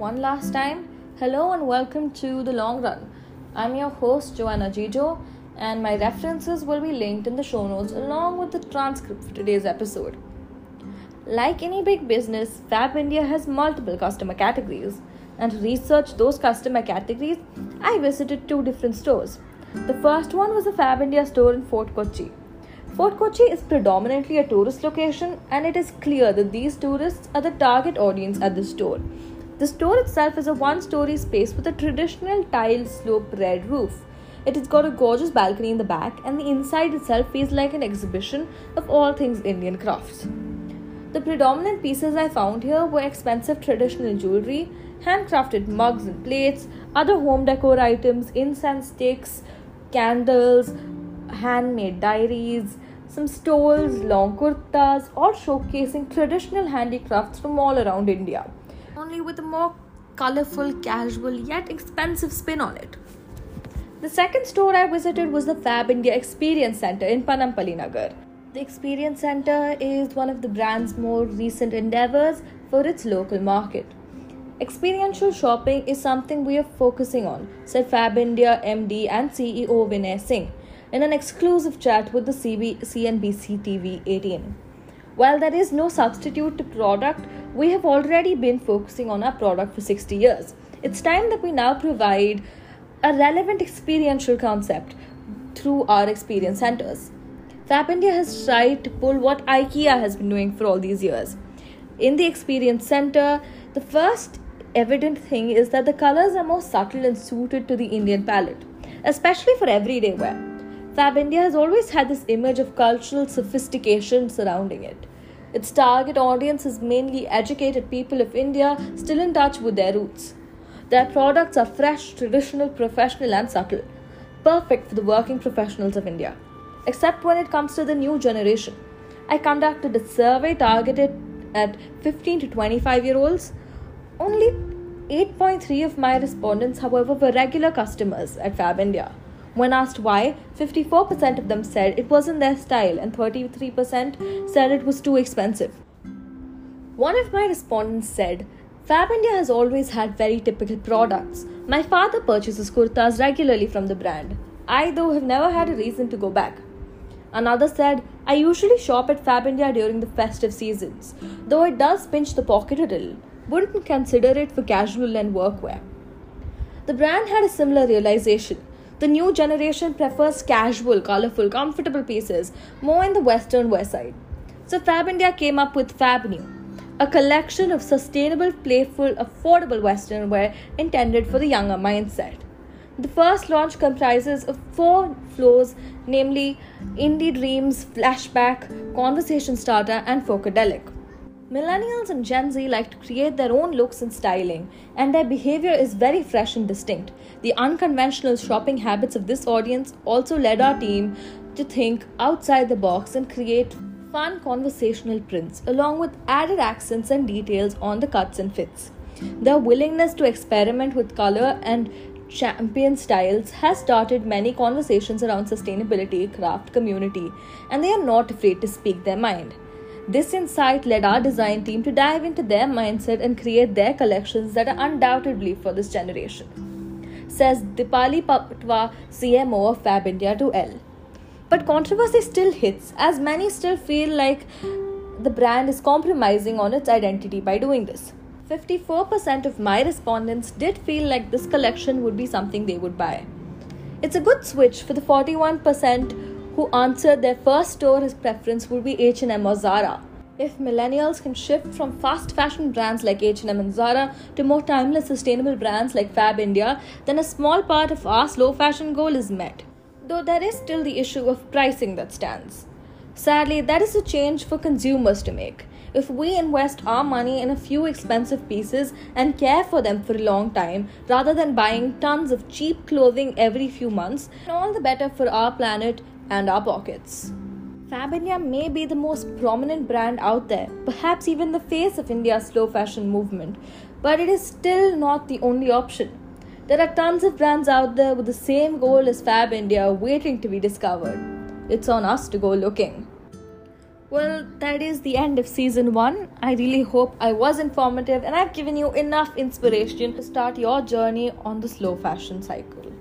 one last time. Hello and welcome to The Long Run. I'm your host, Joanna Jijo, and my references will be linked in the show notes along with the transcript for today's episode. Like any big business, Fab India has multiple customer categories. And to research those customer categories, I visited two different stores. The first one was a Fab India store in Fort Kochi. Fort Kochi is predominantly a tourist location, and it is clear that these tourists are the target audience at the store. The store itself is a one story space with a traditional tile slope red roof. It has got a gorgeous balcony in the back, and the inside itself feels like an exhibition of all things Indian crafts. The predominant pieces I found here were expensive traditional jewelry, handcrafted mugs and plates, other home decor items, incense sticks, candles, handmade diaries, some stoles, long kurtas, all showcasing traditional handicrafts from all around India, only with a more colorful, casual, yet expensive spin on it. The second store I visited was the Fab India Experience Center in Panampally Nagar. The Experience Center is one of the brand's more recent endeavors for its local market. Experiential shopping is something we are focusing on, said Fab India MD and CEO Viney Singh in an exclusive chat with the CB, CNBC TV 18. While there is no substitute to product, we have already been focusing on our product for 60 years. It's time that we now provide a relevant experiential concept through our experience centers. Fab India has tried to pull what IKEA has been doing for all these years. In the experience center, the first evident thing is that the colors are more subtle and suited to the Indian palette, especially for everyday wear. Fab India has always had this image of cultural sophistication surrounding it. Its target audience is mainly educated people of India still in touch with their roots. Their products are fresh, traditional, professional, and subtle, perfect for the working professionals of India. Except when it comes to the new generation. I conducted a survey targeted at 15 to 25 year olds only 8.3 of my respondents, however, were regular customers at Fab India. When asked why, 54% of them said it wasn't their style and 33% said it was too expensive. One of my respondents said, Fab India has always had very typical products. My father purchases kurtas regularly from the brand. I, though, have never had a reason to go back. Another said, I usually shop at Fab India during the festive seasons, though it does pinch the pocket a little wouldn't consider it for casual and workwear. The brand had a similar realization. The new generation prefers casual, colorful, comfortable pieces more in the western wear side. So Fab India came up with FabNu, a collection of sustainable, playful, affordable western wear intended for the younger mindset. The first launch comprises of four floors, namely Indie Dreams, Flashback, Conversation Starter, and Focadelic. Millennials and Gen Z like to create their own looks and styling, and their behavior is very fresh and distinct. The unconventional shopping habits of this audience also led our team to think outside the box and create fun conversational prints, along with added accents and details on the cuts and fits. Their willingness to experiment with color and champion styles has started many conversations around sustainability, craft, community, and they are not afraid to speak their mind. This insight led our design team to dive into their mindset and create their collections that are undoubtedly for this generation. Says Dipali Patwa, CMO of Fab India to Elle. But controversy still hits, as many still feel like the brand is compromising on its identity by doing this. 54% of my respondents did feel like this collection would be something they would buy. It's a good switch for the 41% who answered their first store his preference would be H&M or Zara. If millennials can shift from fast fashion brands like H&M and Zara to more timeless sustainable brands like Fab India, then a small part of our slow fashion goal is met. Though there is still the issue of pricing that stands. Sadly, that is a change for consumers to make. If we invest our money in a few expensive pieces and care for them for a long time, rather than buying tons of cheap clothing every few months, all the better for our planet and our pockets. Fab India may be the most prominent brand out there, perhaps even the face of India's slow fashion movement, but it is still not the only option. There are tons of brands out there with the same goal as Fab India waiting to be discovered. It's on us to go looking. Well, that is the end of season one. I really hope I was informative and I've given you enough inspiration to start your journey on the slow fashion cycle.